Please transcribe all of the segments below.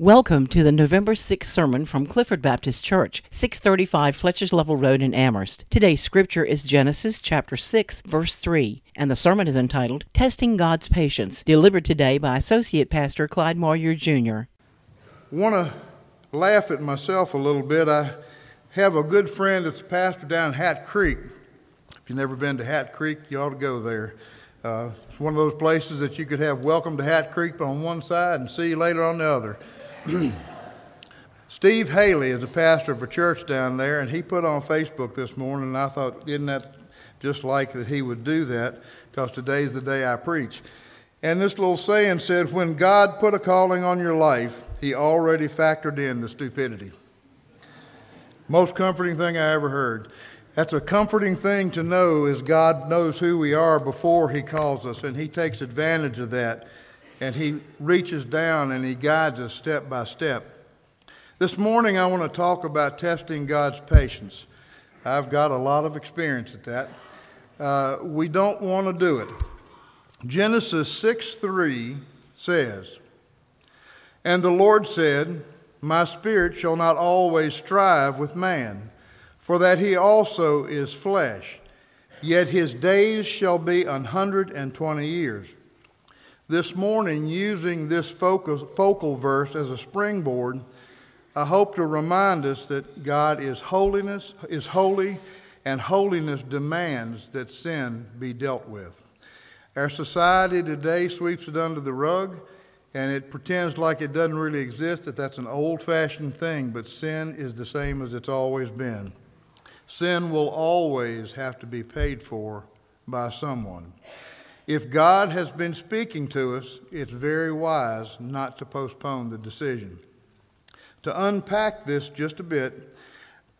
Welcome to the November 6th sermon from Clifford Baptist Church, 635 Fletcher's Level Road in Amherst. Today's scripture is Genesis chapter 6, verse 3, and the sermon is entitled Testing God's Patience, delivered today by Associate Pastor Clyde Moyer Jr. want to laugh at myself a little bit. I have a good friend that's a pastor down Hat Creek. If you've never been to Hat Creek, you ought to go there. Uh, it's one of those places that you could have welcome to Hat Creek on one side and see you later on the other. Steve Haley is a pastor of a church down there, and he put on Facebook this morning, and I thought, isn't that just like that he would do that? Because today's the day I preach. And this little saying said, when God put a calling on your life, he already factored in the stupidity. Most comforting thing I ever heard. That's a comforting thing to know is God knows who we are before he calls us, and he takes advantage of that and He reaches down and He guides us step by step. This morning, I want to talk about testing God's patience. I've got a lot of experience at that. Uh, we don't want to do it. Genesis 6 3 says, And the Lord said, My spirit shall not always strive with man, for that he also is flesh, yet his days shall be an hundred and twenty years this morning, using this focus, focal verse as a springboard, I hope to remind us that God is holiness, is holy, and holiness demands that sin be dealt with. Our society today sweeps it under the rug and it pretends like it doesn't really exist, that that's an old fashioned thing, but sin is the same as it's always been. Sin will always have to be paid for by someone. If God has been speaking to us, it's very wise not to postpone the decision. To unpack this just a bit,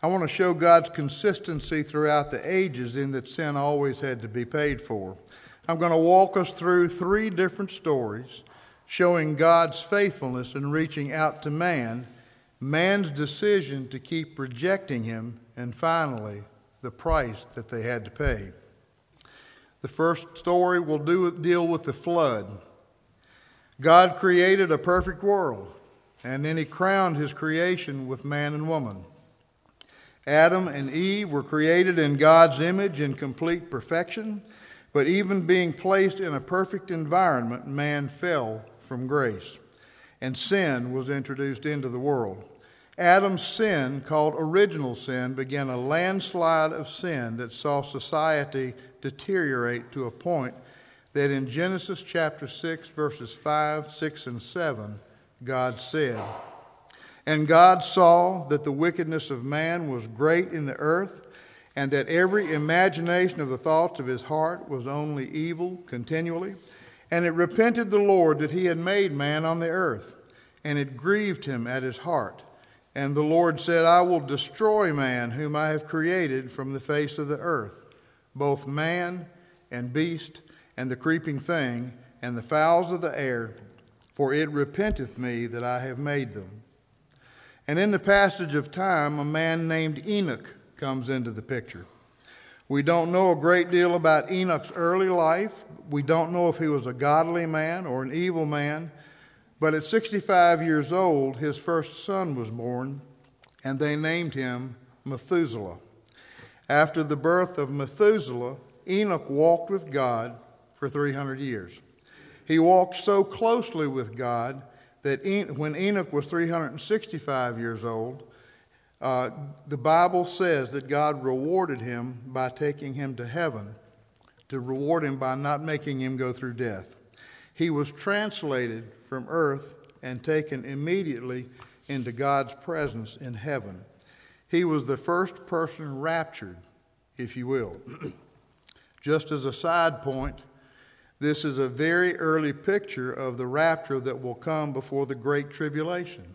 I want to show God's consistency throughout the ages in that sin always had to be paid for. I'm going to walk us through three different stories showing God's faithfulness in reaching out to man, man's decision to keep rejecting him, and finally, the price that they had to pay. The first story will do, deal with the flood. God created a perfect world, and then He crowned His creation with man and woman. Adam and Eve were created in God's image in complete perfection, but even being placed in a perfect environment, man fell from grace, and sin was introduced into the world. Adam's sin, called original sin, began a landslide of sin that saw society deteriorate to a point that in Genesis chapter 6, verses 5, 6, and 7, God said, And God saw that the wickedness of man was great in the earth, and that every imagination of the thoughts of his heart was only evil continually. And it repented the Lord that he had made man on the earth, and it grieved him at his heart. And the Lord said, I will destroy man whom I have created from the face of the earth both man and beast and the creeping thing and the fowls of the air, for it repenteth me that I have made them. And in the passage of time, a man named Enoch comes into the picture. We don't know a great deal about Enoch's early life. We don't know if he was a godly man or an evil man. But at 65 years old, his first son was born, and they named him Methuselah. After the birth of Methuselah, Enoch walked with God for 300 years. He walked so closely with God that when Enoch was 365 years old, uh, the Bible says that God rewarded him by taking him to heaven, to reward him by not making him go through death. He was translated from earth and taken immediately into God's presence in heaven. He was the first person raptured, if you will. Just as a side point, this is a very early picture of the rapture that will come before the Great Tribulation.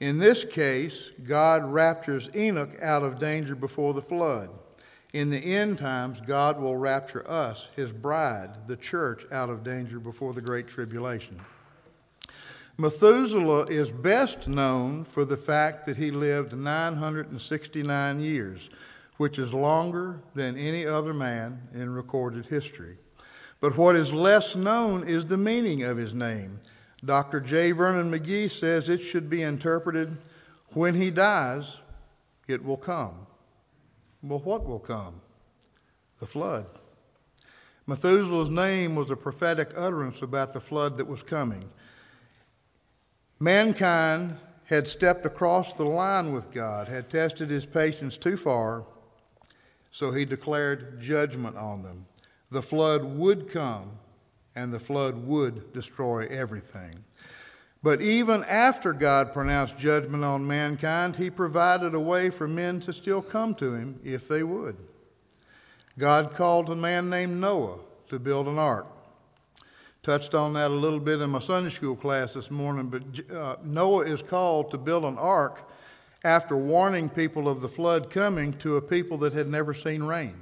In this case, God raptures Enoch out of danger before the flood. In the end times, God will rapture us, his bride, the church, out of danger before the Great Tribulation. Methuselah is best known for the fact that he lived 969 years, which is longer than any other man in recorded history. But what is less known is the meaning of his name. Dr. J. Vernon McGee says it should be interpreted when he dies, it will come. Well, what will come? The flood. Methuselah's name was a prophetic utterance about the flood that was coming. Mankind had stepped across the line with God, had tested his patience too far, so he declared judgment on them. The flood would come, and the flood would destroy everything. But even after God pronounced judgment on mankind, he provided a way for men to still come to him if they would. God called a man named Noah to build an ark. Touched on that a little bit in my Sunday school class this morning, but uh, Noah is called to build an ark after warning people of the flood coming to a people that had never seen rain.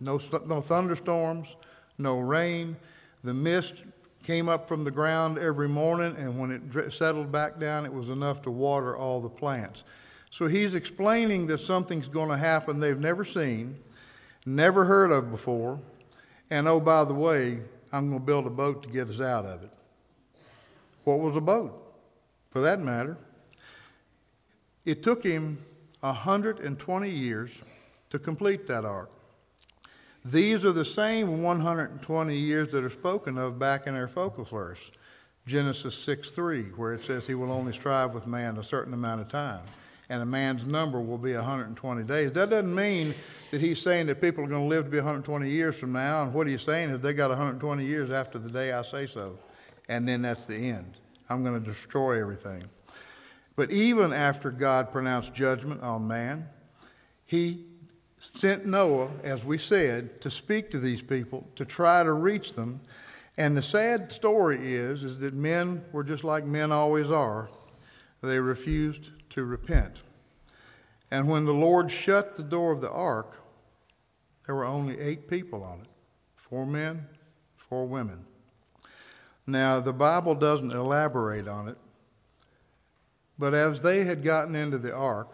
No, no thunderstorms, no rain. The mist came up from the ground every morning, and when it settled back down, it was enough to water all the plants. So he's explaining that something's going to happen they've never seen, never heard of before, and oh, by the way, I'm going to build a boat to get us out of it. What was a boat, for that matter? It took him 120 years to complete that ark. These are the same 120 years that are spoken of back in our focal verse, Genesis 6 3, where it says he will only strive with man a certain amount of time, and a man's number will be 120 days. That doesn't mean that he's saying that people are going to live to be 120 years from now, and what he's saying is they got 120 years after the day I say so, and then that's the end. I'm going to destroy everything. But even after God pronounced judgment on man, he sent Noah, as we said, to speak to these people, to try to reach them. And the sad story is, is that men were just like men always are. They refused to repent. And when the Lord shut the door of the ark, there were only eight people on it four men, four women. Now, the Bible doesn't elaborate on it, but as they had gotten into the ark,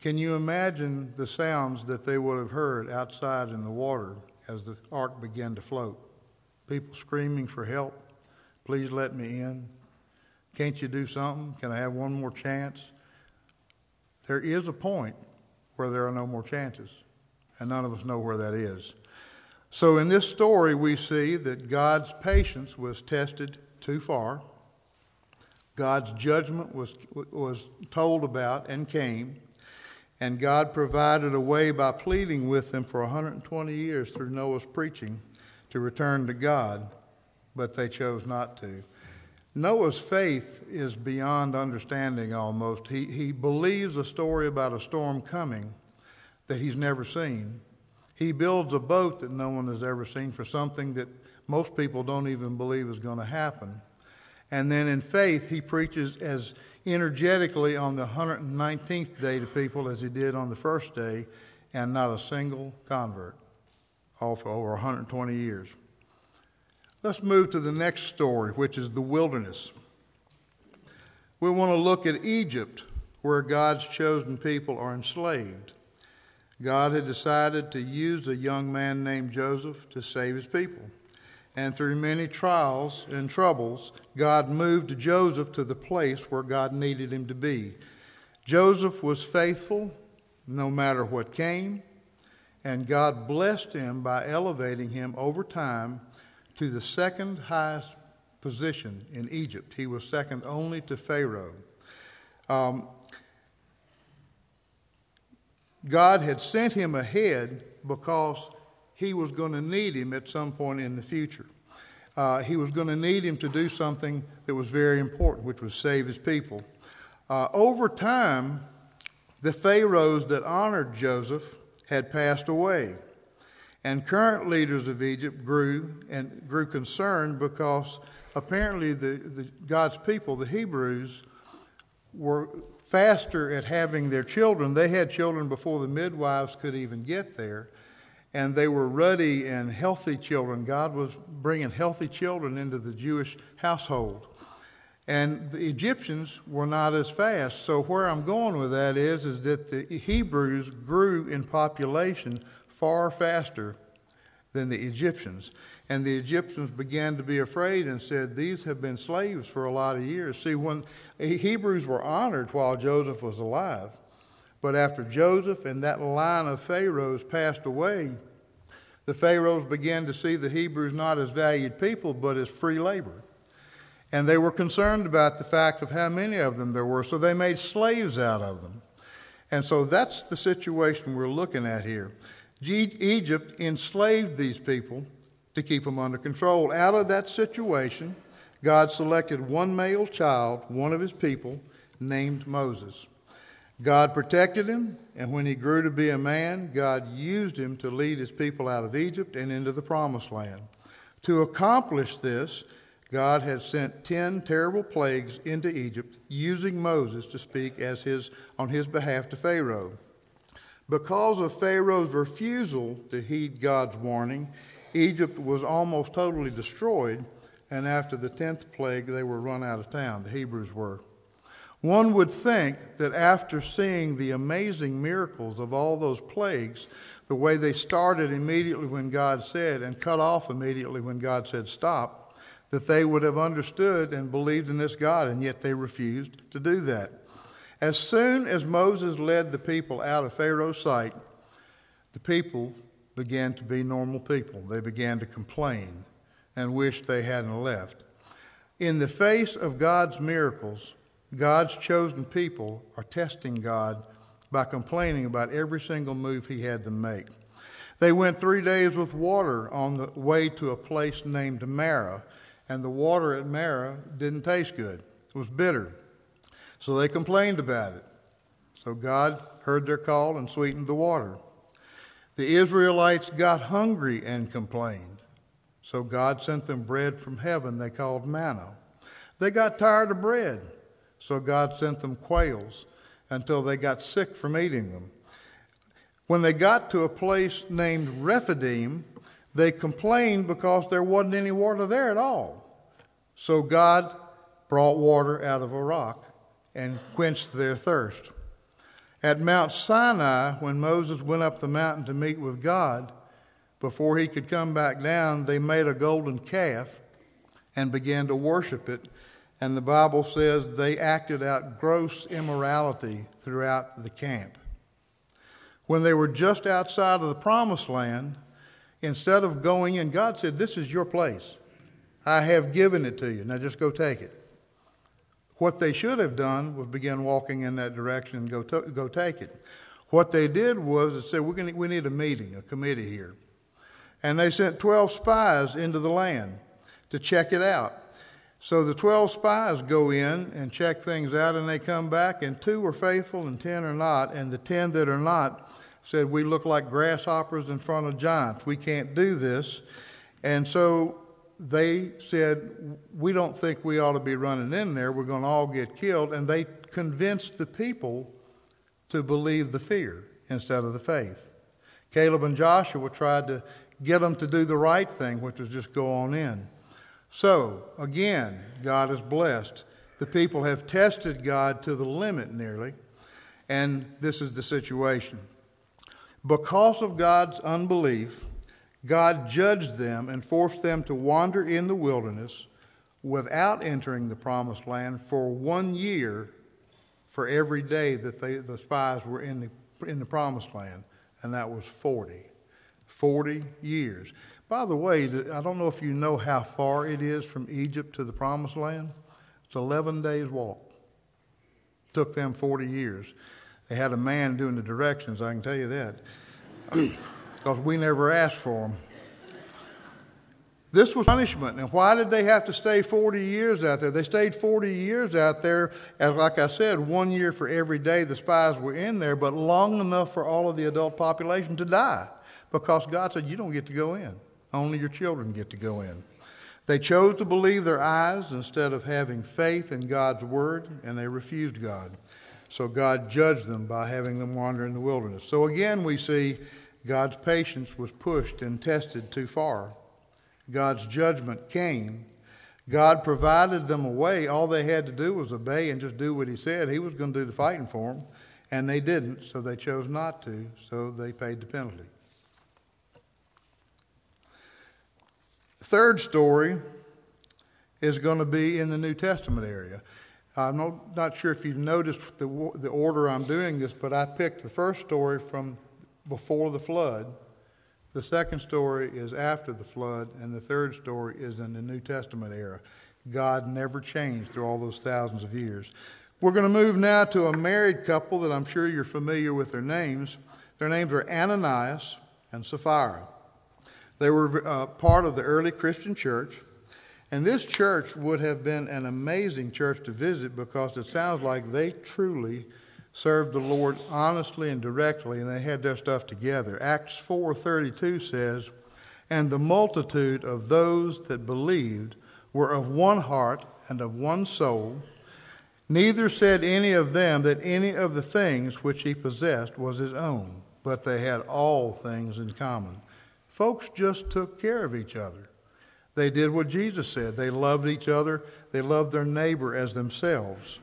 can you imagine the sounds that they would have heard outside in the water as the ark began to float? People screaming for help. Please let me in. Can't you do something? Can I have one more chance? There is a point where there are no more chances, and none of us know where that is. So, in this story, we see that God's patience was tested too far. God's judgment was, was told about and came. And God provided a way by pleading with them for 120 years through Noah's preaching to return to God, but they chose not to. Noah's faith is beyond understanding almost. He, he believes a story about a storm coming that he's never seen. He builds a boat that no one has ever seen for something that most people don't even believe is going to happen. And then in faith, he preaches as energetically on the 119th day to people as he did on the first day, and not a single convert, all for over 120 years. Let's move to the next story, which is the wilderness. We want to look at Egypt, where God's chosen people are enslaved. God had decided to use a young man named Joseph to save his people and through many trials and troubles, God moved Joseph to the place where God needed him to be. Joseph was faithful no matter what came, and God blessed him by elevating him over time to the second highest position in Egypt. He was second only to Pharaoh. Um, God had sent him ahead because he was going to need him at some point in the future. Uh, he was going to need him to do something that was very important, which was save his people. Uh, over time, the pharaohs that honored Joseph had passed away, and current leaders of Egypt grew and grew concerned because apparently the, the God's people, the Hebrews, were faster at having their children. They had children before the midwives could even get there and they were ruddy and healthy children. God was bringing healthy children into the Jewish household. And the Egyptians were not as fast. So where I'm going with that is, is that the Hebrews grew in population far faster than the Egyptians. And the Egyptians began to be afraid and said, These have been slaves for a lot of years. See, when Hebrews were honored while Joseph was alive, but after Joseph and that line of pharaohs passed away, the pharaohs began to see the Hebrews not as valued people, but as free labor. And they were concerned about the fact of how many of them there were, so they made slaves out of them. And so that's the situation we're looking at here. Egypt enslaved these people to keep them under control. Out of that situation, God selected one male child, one of his people, named Moses. God protected him, and when he grew to be a man, God used him to lead his people out of Egypt and into the promised land. To accomplish this, God had sent 10 terrible plagues into Egypt, using Moses to speak as his, on his behalf to Pharaoh. Because of Pharaoh's refusal to heed God's warning, Egypt was almost totally destroyed, and after the 10th plague, they were run out of town. The Hebrews were. One would think that after seeing the amazing miracles of all those plagues, the way they started immediately when God said and cut off immediately when God said stop, that they would have understood and believed in this God, and yet they refused to do that. As soon as Moses led the people out of Pharaoh's sight, the people began to be normal people. They began to complain and wish they hadn't left. In the face of God's miracles, God's chosen people are testing God by complaining about every single move he had them make. They went three days with water on the way to a place named Mara, and the water at Mara didn't taste good. It was bitter. So they complained about it. So God heard their call and sweetened the water. The Israelites got hungry and complained. So God sent them bread from heaven they called manna. They got tired of bread. So God sent them quails until they got sick from eating them. When they got to a place named Rephidim, they complained because there wasn't any water there at all. So God brought water out of a rock and quenched their thirst. At Mount Sinai, when Moses went up the mountain to meet with God, before he could come back down, they made a golden calf and began to worship it and the Bible says they acted out gross immorality throughout the camp. When they were just outside of the promised land, instead of going in, God said, This is your place. I have given it to you. Now just go take it. What they should have done was begin walking in that direction and go, go take it. What they did was they said, We're gonna, We need a meeting, a committee here. And they sent 12 spies into the land to check it out. So the 12 spies go in and check things out, and they come back, and two are faithful and 10 are not. And the 10 that are not said, We look like grasshoppers in front of giants. We can't do this. And so they said, We don't think we ought to be running in there. We're going to all get killed. And they convinced the people to believe the fear instead of the faith. Caleb and Joshua tried to get them to do the right thing, which was just go on in. So, again, God is blessed. The people have tested God to the limit nearly, and this is the situation. Because of God's unbelief, God judged them and forced them to wander in the wilderness without entering the promised land for one year for every day that they, the spies were in the, in the promised land, and that was 40. 40 years. By the way, I don't know if you know how far it is from Egypt to the Promised Land. It's 11 days' walk. It took them 40 years. They had a man doing the directions, I can tell you that, because we never asked for them. This was punishment. And why did they have to stay 40 years out there? They stayed 40 years out there, and like I said, one year for every day the spies were in there, but long enough for all of the adult population to die because God said, You don't get to go in. Only your children get to go in. They chose to believe their eyes instead of having faith in God's word, and they refused God. So God judged them by having them wander in the wilderness. So again, we see God's patience was pushed and tested too far. God's judgment came. God provided them a way. All they had to do was obey and just do what He said. He was going to do the fighting for them, and they didn't, so they chose not to, so they paid the penalty. Third story is going to be in the New Testament area. I'm not, not sure if you've noticed the, the order I'm doing this, but I picked the first story from before the flood. The second story is after the flood, and the third story is in the New Testament era. God never changed through all those thousands of years. We're going to move now to a married couple that I'm sure you're familiar with their names. Their names are Ananias and Sapphira. They were uh, part of the early Christian church. And this church would have been an amazing church to visit because it sounds like they truly served the Lord honestly and directly and they had their stuff together. Acts 4:32 says, "And the multitude of those that believed were of one heart and of one soul. Neither said any of them that any of the things which he possessed was his own, but they had all things in common." Folks just took care of each other. They did what Jesus said. They loved each other, they loved their neighbor as themselves.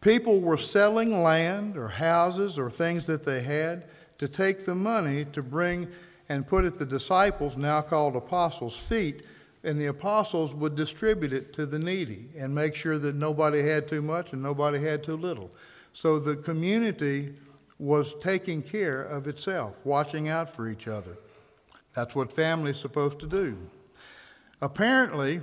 People were selling land or houses or things that they had to take the money to bring and put at the disciples, now called apostles' feet, and the apostles would distribute it to the needy and make sure that nobody had too much and nobody had too little. So the community was taking care of itself, watching out for each other. That's what family's supposed to do. Apparently,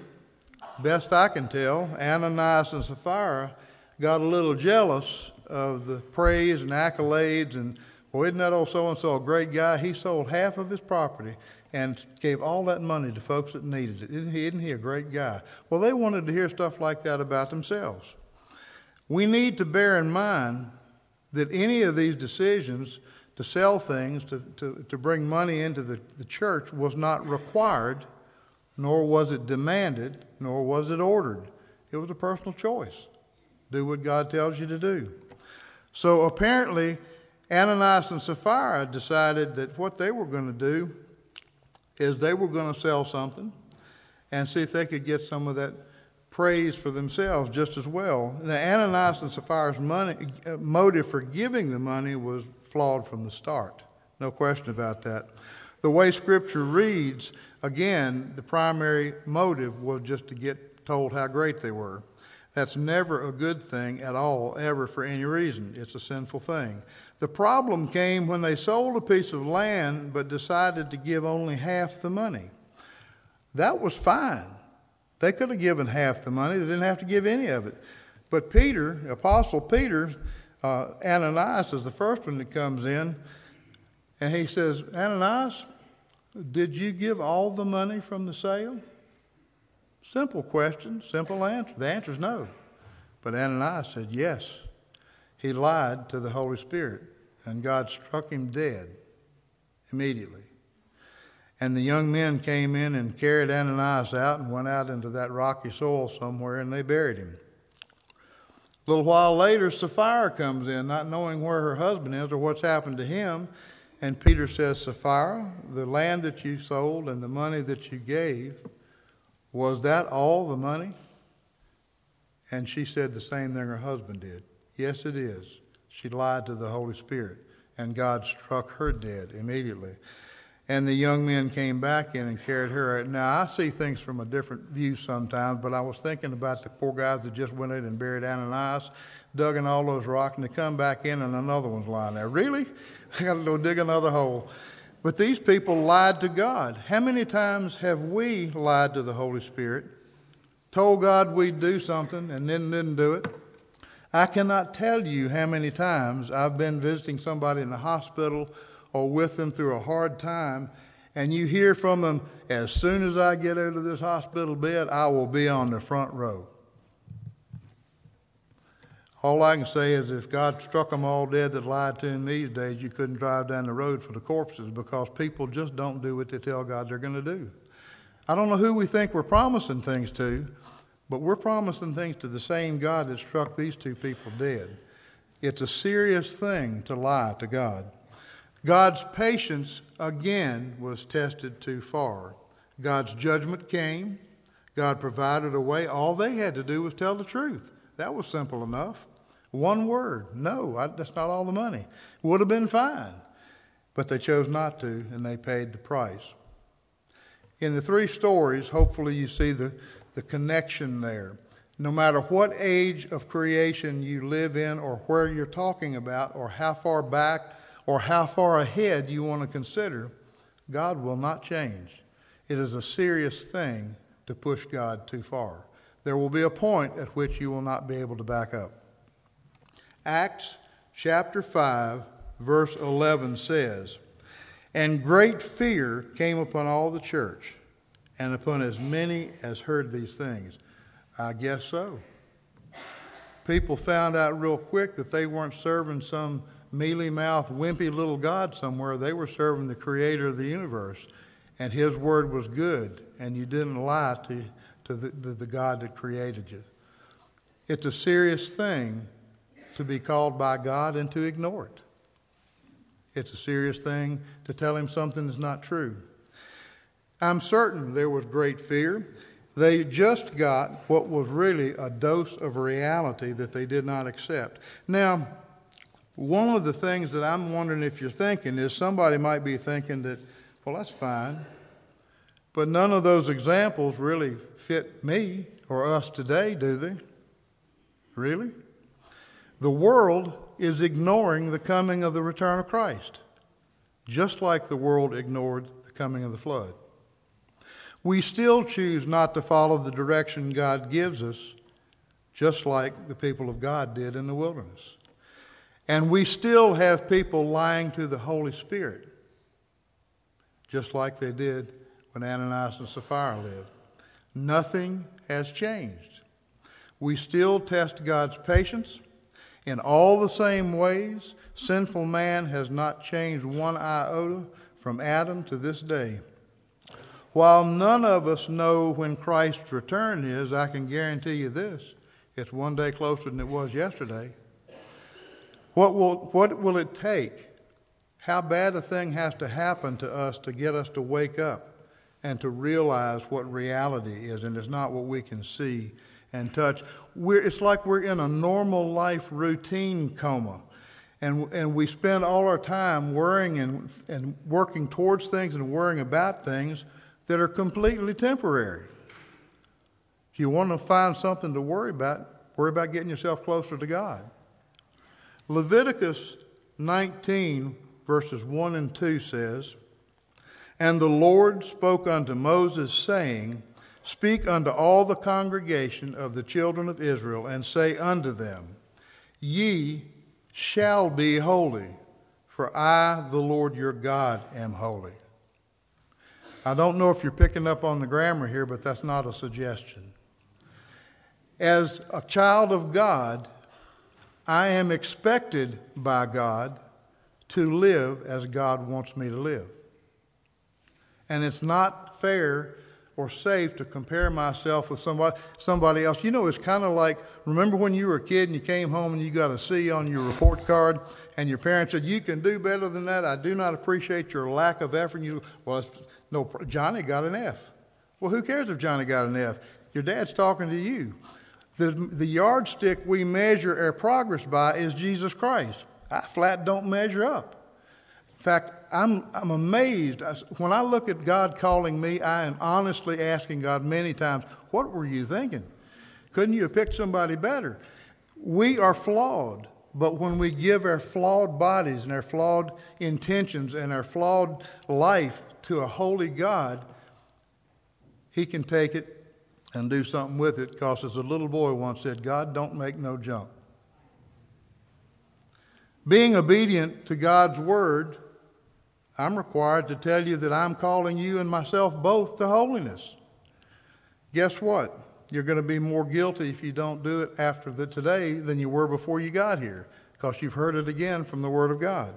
best I can tell, Ananias and Sapphira got a little jealous of the praise and accolades and, well, isn't that old so and so a great guy? He sold half of his property and gave all that money to folks that needed it. Isn't he, isn't he a great guy? Well, they wanted to hear stuff like that about themselves. We need to bear in mind that any of these decisions to sell things, to, to, to bring money into the, the church, was not required, nor was it demanded, nor was it ordered. It was a personal choice. Do what God tells you to do. So apparently, Ananias and Sapphira decided that what they were going to do is they were going to sell something and see if they could get some of that praise for themselves just as well. Now, Ananias and Sapphira's money, uh, motive for giving the money was flawed from the start. No question about that. The way Scripture reads, again, the primary motive was just to get told how great they were. That's never a good thing at all, ever, for any reason. It's a sinful thing. The problem came when they sold a piece of land but decided to give only half the money. That was fine. They could have given half the money, they didn't have to give any of it. But Peter, Apostle Peter, uh, Ananias is the first one that comes in, and he says, Ananias, did you give all the money from the sale? Simple question, simple answer. The answer is no. But Ananias said yes. He lied to the Holy Spirit, and God struck him dead immediately. And the young men came in and carried Ananias out and went out into that rocky soil somewhere, and they buried him. A little while later, Sapphira comes in, not knowing where her husband is or what's happened to him. And Peter says, Sapphira, the land that you sold and the money that you gave, was that all the money? And she said the same thing her husband did. Yes, it is. She lied to the Holy Spirit, and God struck her dead immediately. And the young men came back in and carried her. Now, I see things from a different view sometimes, but I was thinking about the poor guys that just went in and buried Ananias, dug in all those rocks, and they come back in and another one's lying there. Really? I got to go dig another hole. But these people lied to God. How many times have we lied to the Holy Spirit, told God we'd do something, and then didn't do it? I cannot tell you how many times I've been visiting somebody in the hospital or with them through a hard time, and you hear from them, as soon as I get out of this hospital bed, I will be on the front row. All I can say is if God struck them all dead that lied to him these days, you couldn't drive down the road for the corpses because people just don't do what they tell God they're going to do. I don't know who we think we're promising things to, but we're promising things to the same God that struck these two people dead. It's a serious thing to lie to God. God's patience again was tested too far. God's judgment came. God provided a way. All they had to do was tell the truth. That was simple enough. One word, no, I, that's not all the money. Would have been fine. But they chose not to, and they paid the price. In the three stories, hopefully you see the, the connection there. No matter what age of creation you live in, or where you're talking about, or how far back or how far ahead you want to consider, God will not change. It is a serious thing to push God too far. There will be a point at which you will not be able to back up. Acts chapter 5, verse 11 says, And great fear came upon all the church and upon as many as heard these things. I guess so. People found out real quick that they weren't serving some mealy mouthed, wimpy little God somewhere. They were serving the creator of the universe. And his word was good, and you didn't lie to, to the, the, the God that created you. It's a serious thing to be called by God and to ignore it. It's a serious thing to tell him something is not true. I'm certain there was great fear. They just got what was really a dose of reality that they did not accept. Now, one of the things that I'm wondering if you're thinking is somebody might be thinking that, well, that's fine, but none of those examples really fit me or us today, do they? Really? The world is ignoring the coming of the return of Christ, just like the world ignored the coming of the flood. We still choose not to follow the direction God gives us, just like the people of God did in the wilderness. And we still have people lying to the Holy Spirit, just like they did when Ananias and Sapphira lived. Nothing has changed. We still test God's patience in all the same ways, sinful man has not changed one iota from Adam to this day. While none of us know when Christ's return is, I can guarantee you this it's one day closer than it was yesterday. What will, what will it take? How bad a thing has to happen to us to get us to wake up and to realize what reality is, and it's not what we can see and touch. We're, it's like we're in a normal life routine coma. And, and we spend all our time worrying and, and working towards things and worrying about things that are completely temporary. If you want to find something to worry about, worry about getting yourself closer to God. Leviticus 19, verses 1 and 2 says, And the Lord spoke unto Moses, saying, Speak unto all the congregation of the children of Israel, and say unto them, Ye shall be holy, for I, the Lord your God, am holy. I don't know if you're picking up on the grammar here, but that's not a suggestion. As a child of God, I am expected by God to live as God wants me to live. And it's not fair or safe to compare myself with somebody, somebody else. You know, it's kind of like remember when you were a kid and you came home and you got a C on your report card, and your parents said, You can do better than that. I do not appreciate your lack of effort. And you, well, no, Johnny got an F. Well, who cares if Johnny got an F? Your dad's talking to you. The, the yardstick we measure our progress by is Jesus Christ. I flat don't measure up. In fact, I'm, I'm amazed. When I look at God calling me, I am honestly asking God many times, What were you thinking? Couldn't you have picked somebody better? We are flawed, but when we give our flawed bodies and our flawed intentions and our flawed life to a holy God, He can take it and do something with it because, as a little boy once said, God don't make no junk. Being obedient to God's word I'm required to tell you that I'm calling you and myself both to holiness. Guess what? You're going to be more guilty if you don't do it after the today than you were before you got here, because you've heard it again from the Word of God.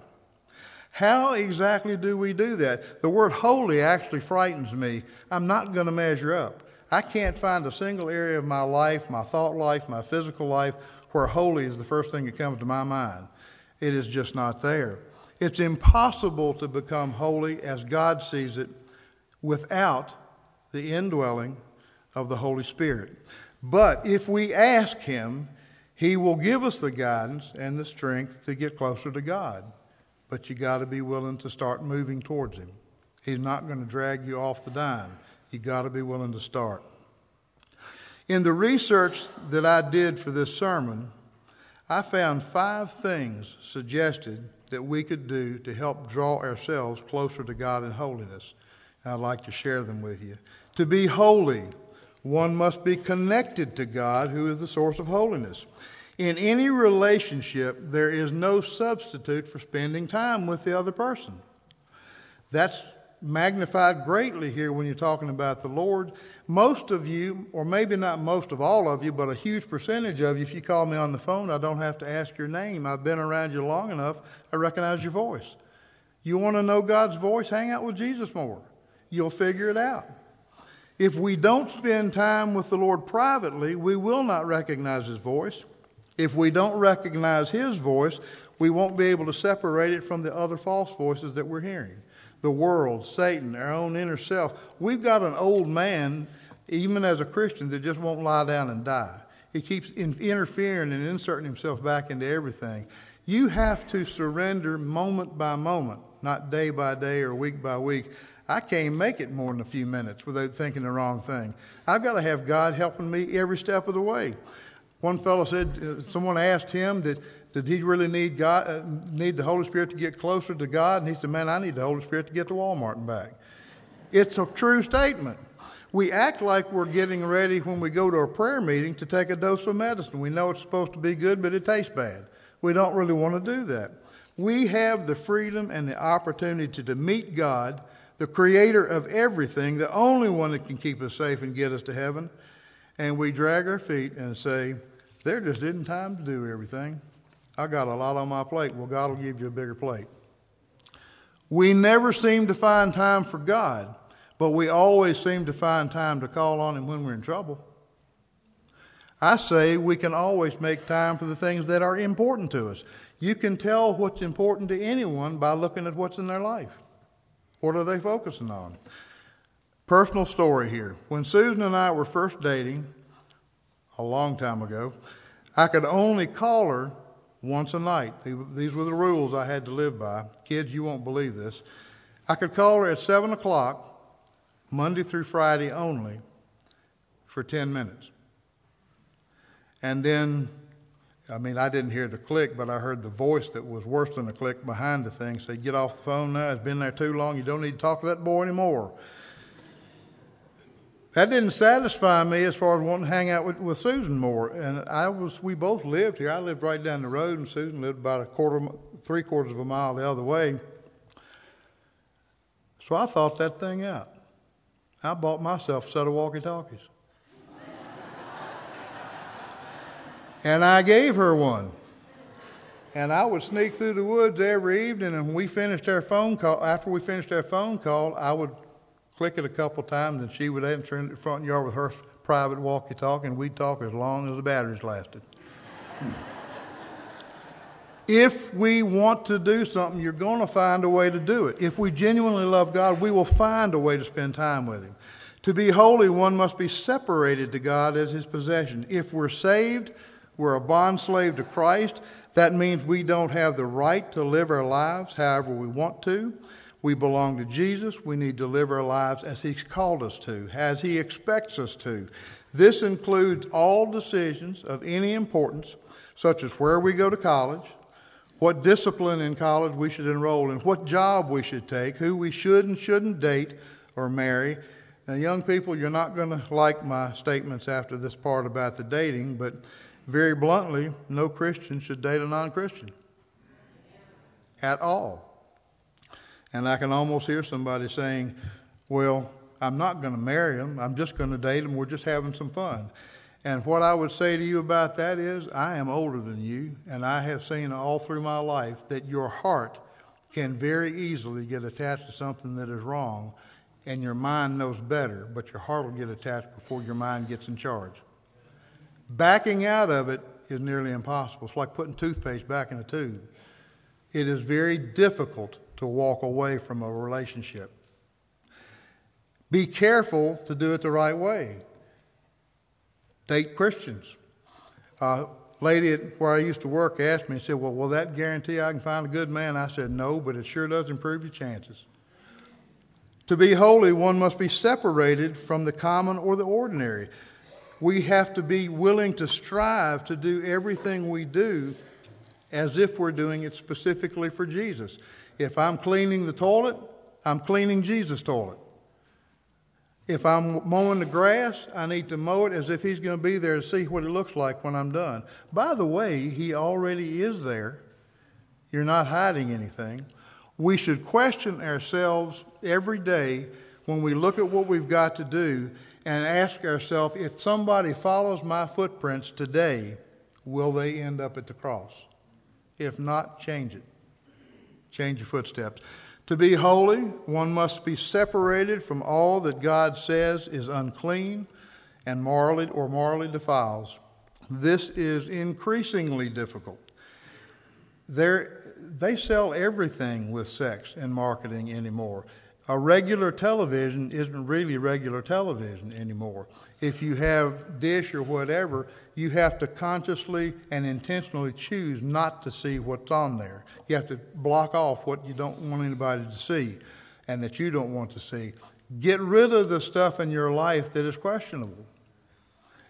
How exactly do we do that? The word holy actually frightens me. I'm not going to measure up. I can't find a single area of my life, my thought life, my physical life, where holy is the first thing that comes to my mind. It is just not there. It's impossible to become holy as God sees it without the indwelling of the Holy Spirit. But if we ask Him, He will give us the guidance and the strength to get closer to God. But you got to be willing to start moving towards Him. He's not going to drag you off the dime. You got to be willing to start. In the research that I did for this sermon, I found five things suggested that we could do to help draw ourselves closer to God in holiness. I'd like to share them with you. To be holy, one must be connected to God, who is the source of holiness. In any relationship, there is no substitute for spending time with the other person. That's magnified greatly here when you're talking about the Lord. Most of you, or maybe not most of all of you, but a huge percentage of you, if you call me on the phone, I don't have to ask your name. I've been around you long enough, I recognize your voice. You want to know God's voice? Hang out with Jesus more. You'll figure it out. If we don't spend time with the Lord privately, we will not recognize His voice. If we don't recognize His voice, we won't be able to separate it from the other false voices that we're hearing the world, Satan, our own inner self. We've got an old man, even as a Christian, that just won't lie down and die. He keeps in, interfering and inserting himself back into everything. You have to surrender moment by moment, not day by day or week by week. I can't make it more than a few minutes without thinking the wrong thing. I've got to have God helping me every step of the way. One fellow said, uh, someone asked him, did, did he really need God, uh, need the Holy Spirit to get closer to God? And he said, Man, I need the Holy Spirit to get to Walmart and back. It's a true statement. We act like we're getting ready when we go to a prayer meeting to take a dose of medicine. We know it's supposed to be good, but it tastes bad. We don't really want to do that. We have the freedom and the opportunity to meet God, the creator of everything, the only one that can keep us safe and get us to heaven. And we drag our feet and say, There just isn't time to do everything. I got a lot on my plate. Well, God will give you a bigger plate. We never seem to find time for God, but we always seem to find time to call on Him when we're in trouble. I say we can always make time for the things that are important to us. You can tell what's important to anyone by looking at what's in their life. What are they focusing on? Personal story here. When Susan and I were first dating, a long time ago, I could only call her once a night. These were the rules I had to live by. Kids, you won't believe this. I could call her at 7 o'clock, Monday through Friday only, for 10 minutes. And then, I mean, I didn't hear the click, but I heard the voice that was worse than the click behind the thing say, Get off the phone now. It's been there too long. You don't need to talk to that boy anymore. That didn't satisfy me as far as wanting to hang out with, with Susan more. And I was, we both lived here. I lived right down the road, and Susan lived about a quarter, three quarters of a mile the other way. So I thought that thing out. I bought myself a set of walkie talkies. and I gave her one. And I would sneak through the woods every evening, and when we finished our phone call, after we finished our phone call, I would click it a couple times, and she would enter in the front yard with her private walkie-talkie, and we'd talk as long as the batteries lasted. Hmm. if we want to do something, you're going to find a way to do it. If we genuinely love God, we will find a way to spend time with Him. To be holy, one must be separated to God as His possession. If we're saved, we're a bond slave to Christ. That means we don't have the right to live our lives however we want to. We belong to Jesus. We need to live our lives as He's called us to, as He expects us to. This includes all decisions of any importance, such as where we go to college, what discipline in college we should enroll in, what job we should take, who we should and shouldn't date or marry. Now, young people, you're not going to like my statements after this part about the dating, but very bluntly, no Christian should date a non Christian at all. And I can almost hear somebody saying, Well, I'm not going to marry him. I'm just going to date him. We're just having some fun. And what I would say to you about that is, I am older than you, and I have seen all through my life that your heart can very easily get attached to something that is wrong, and your mind knows better, but your heart will get attached before your mind gets in charge. Backing out of it is nearly impossible. It's like putting toothpaste back in a tube. It is very difficult to walk away from a relationship. Be careful to do it the right way. Date Christians. A lady where I used to work asked me and said, Well, will that guarantee I can find a good man? I said, No, but it sure does improve your chances. To be holy, one must be separated from the common or the ordinary. We have to be willing to strive to do everything we do as if we're doing it specifically for Jesus. If I'm cleaning the toilet, I'm cleaning Jesus' toilet. If I'm mowing the grass, I need to mow it as if He's going to be there to see what it looks like when I'm done. By the way, He already is there. You're not hiding anything. We should question ourselves every day when we look at what we've got to do and ask ourselves if somebody follows my footprints today, will they end up at the cross? If not, change it. Change your footsteps. To be holy, one must be separated from all that God says is unclean and morally or morally defiles. This is increasingly difficult. They're, they sell everything with sex and marketing anymore. A regular television isn't really regular television anymore. If you have dish or whatever, you have to consciously and intentionally choose not to see what's on there. You have to block off what you don't want anybody to see and that you don't want to see. Get rid of the stuff in your life that is questionable.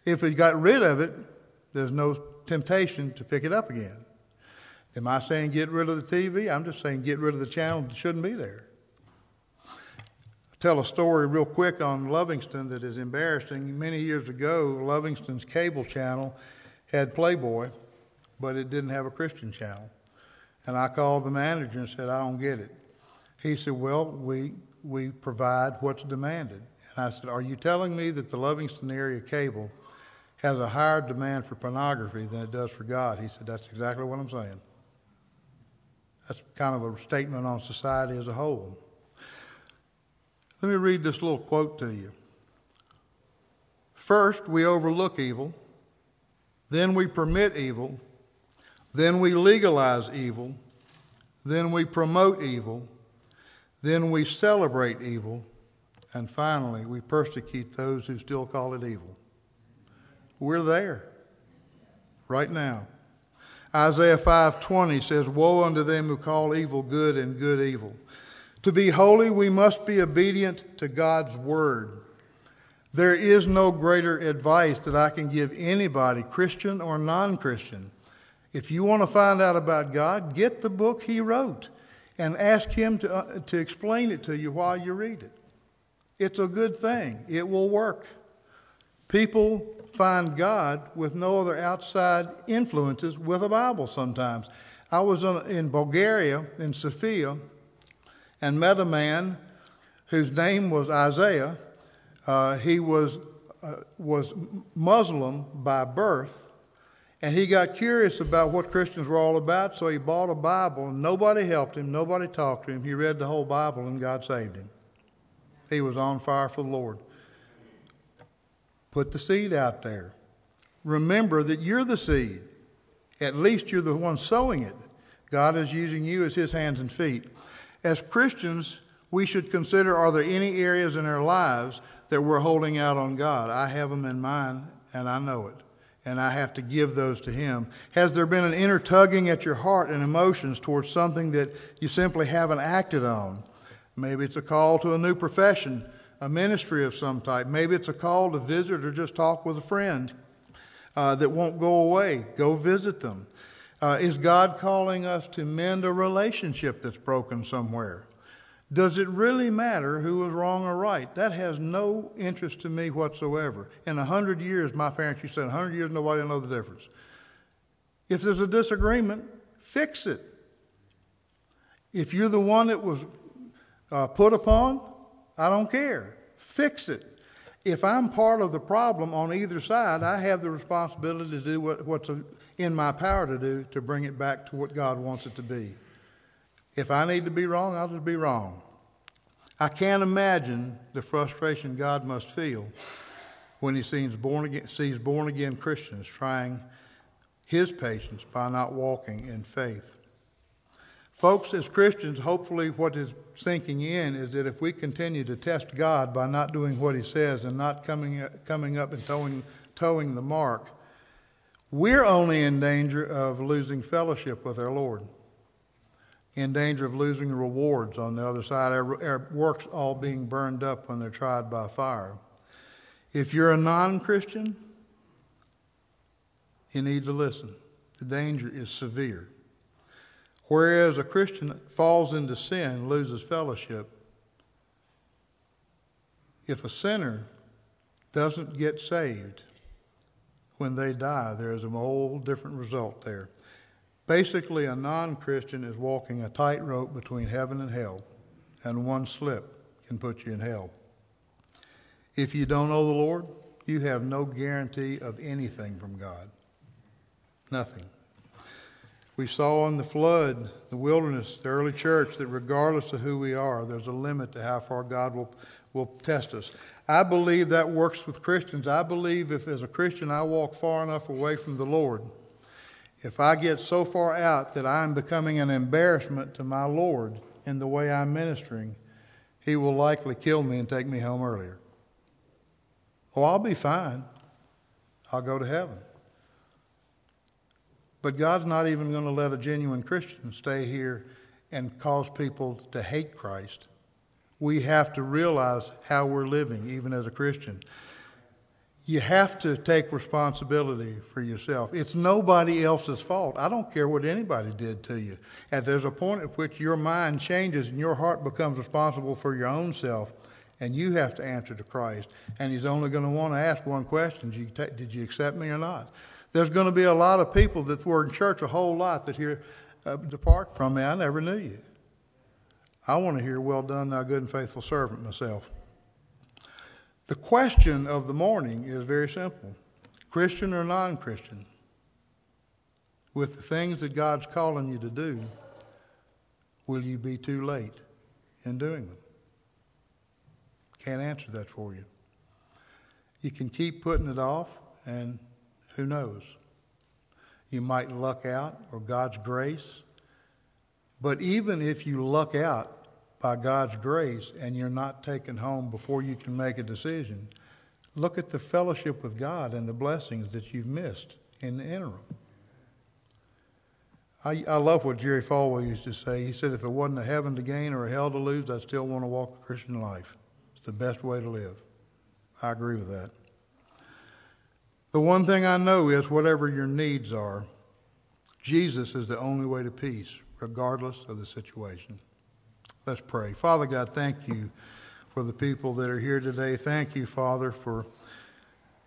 If you got rid of it, there's no temptation to pick it up again. Am I saying get rid of the TV? I'm just saying get rid of the channel that shouldn't be there. Tell a story real quick on Lovingston that is embarrassing. Many years ago, Lovingston's cable channel had Playboy, but it didn't have a Christian channel. And I called the manager and said, I don't get it. He said, Well, we, we provide what's demanded. And I said, Are you telling me that the Lovingston area cable has a higher demand for pornography than it does for God? He said, That's exactly what I'm saying. That's kind of a statement on society as a whole. Let me read this little quote to you. First, we overlook evil, then we permit evil, then we legalize evil. Then we promote evil. Then we celebrate evil. And finally, we persecute those who still call it evil. We're there right now. Isaiah 5:20 says, "Woe unto them who call evil good and good evil." To be holy, we must be obedient to God's word. There is no greater advice that I can give anybody, Christian or non-Christian, if you want to find out about God, get the book He wrote and ask Him to, uh, to explain it to you while you read it. It's a good thing, it will work. People find God with no other outside influences with a Bible sometimes. I was in Bulgaria, in Sofia, and met a man whose name was Isaiah. Uh, he was, uh, was Muslim by birth, and he got curious about what Christians were all about, so he bought a Bible, and nobody helped him, nobody talked to him. He read the whole Bible, and God saved him. He was on fire for the Lord. Put the seed out there. Remember that you're the seed. At least you're the one sowing it. God is using you as his hands and feet. As Christians, we should consider are there any areas in our lives that we're holding out on God? I have them in mind, and I know it and I have to give those to Him? Has there been an inner tugging at your heart and emotions towards something that you simply haven't acted on? Maybe it's a call to a new profession, a ministry of some type. Maybe it's a call to visit or just talk with a friend uh, that won't go away. Go visit them. Uh, is God calling us to mend a relationship that's broken somewhere? Does it really matter who was wrong or right? That has no interest to me whatsoever. In a hundred years, my parents used to say, a hundred years, nobody will know the difference. If there's a disagreement, fix it. If you're the one that was uh, put upon, I don't care. Fix it. If I'm part of the problem on either side, I have the responsibility to do what, what's in my power to do to bring it back to what God wants it to be. If I need to be wrong, I'll just be wrong. I can't imagine the frustration God must feel when he sees born again, sees born again Christians trying his patience by not walking in faith. Folks, as Christians, hopefully what is sinking in is that if we continue to test God by not doing what he says and not coming, coming up and toeing, toeing the mark, we're only in danger of losing fellowship with our Lord. in danger of losing rewards on the other side, our, our works all being burned up when they're tried by fire. If you're a non Christian, you need to listen. The danger is severe. Whereas a Christian falls into sin, loses fellowship, if a sinner doesn't get saved when they die, there is a whole different result there. Basically, a non Christian is walking a tightrope between heaven and hell, and one slip can put you in hell. If you don't know the Lord, you have no guarantee of anything from God. Nothing. We saw in the flood, the wilderness, the early church, that regardless of who we are, there's a limit to how far God will, will test us. I believe that works with Christians. I believe if, as a Christian, I walk far enough away from the Lord, if I get so far out that I'm becoming an embarrassment to my Lord in the way I'm ministering, He will likely kill me and take me home earlier. Oh, I'll be fine. I'll go to heaven. But God's not even going to let a genuine Christian stay here and cause people to hate Christ. We have to realize how we're living, even as a Christian. You have to take responsibility for yourself. It's nobody else's fault. I don't care what anybody did to you. And there's a point at which your mind changes and your heart becomes responsible for your own self, and you have to answer to Christ. And He's only going to want to ask one question Did you, did you accept me or not? There's going to be a lot of people that were in church a whole lot that hear, uh, depart from me. I never knew you. I want to hear, well done, thou good and faithful servant, myself. The question of the morning is very simple Christian or non Christian? With the things that God's calling you to do, will you be too late in doing them? Can't answer that for you. You can keep putting it off, and who knows? You might luck out or God's grace. But even if you luck out by God's grace and you're not taken home before you can make a decision, look at the fellowship with God and the blessings that you've missed in the interim. I, I love what Jerry Falwell used to say. He said, if it wasn't a heaven to gain or a hell to lose, I'd still want to walk the Christian life. It's the best way to live. I agree with that. The one thing I know is whatever your needs are, Jesus is the only way to peace, regardless of the situation. Let's pray. Father God, thank you for the people that are here today. Thank you, Father, for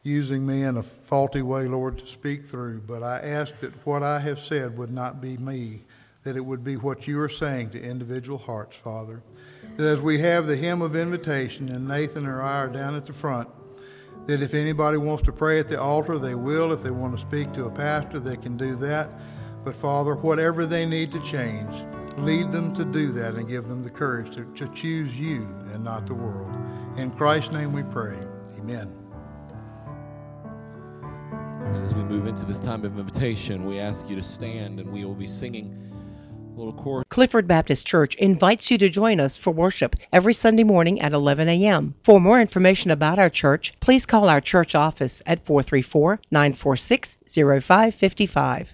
using me in a faulty way, Lord, to speak through. But I ask that what I have said would not be me, that it would be what you are saying to individual hearts, Father. That as we have the hymn of invitation, and Nathan or I are down at the front, that if anybody wants to pray at the altar, they will. If they want to speak to a pastor, they can do that. But Father, whatever they need to change, lead them to do that and give them the courage to, to choose you and not the world. In Christ's name we pray. Amen. As we move into this time of invitation, we ask you to stand and we will be singing a little chorus. Clifford Baptist Church invites you to join us for worship every Sunday morning at 11 a.m. For more information about our church, please call our church office at 434 946 0555.